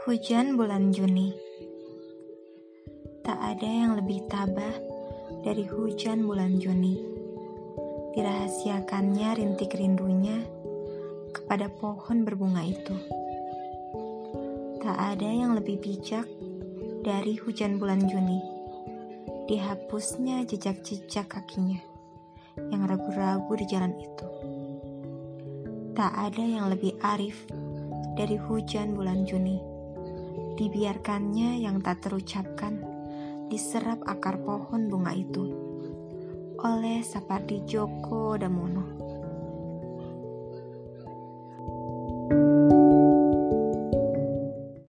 Hujan bulan Juni. Tak ada yang lebih tabah dari hujan bulan Juni. Dirahasiakannya rintik rindunya kepada pohon berbunga itu. Tak ada yang lebih bijak dari hujan bulan Juni. Dihapusnya jejak-jejak kakinya yang ragu-ragu di jalan itu. Tak ada yang lebih arif dari hujan bulan Juni dibiarkannya yang tak terucapkan diserap akar pohon bunga itu oleh Sapardi Djoko Damono.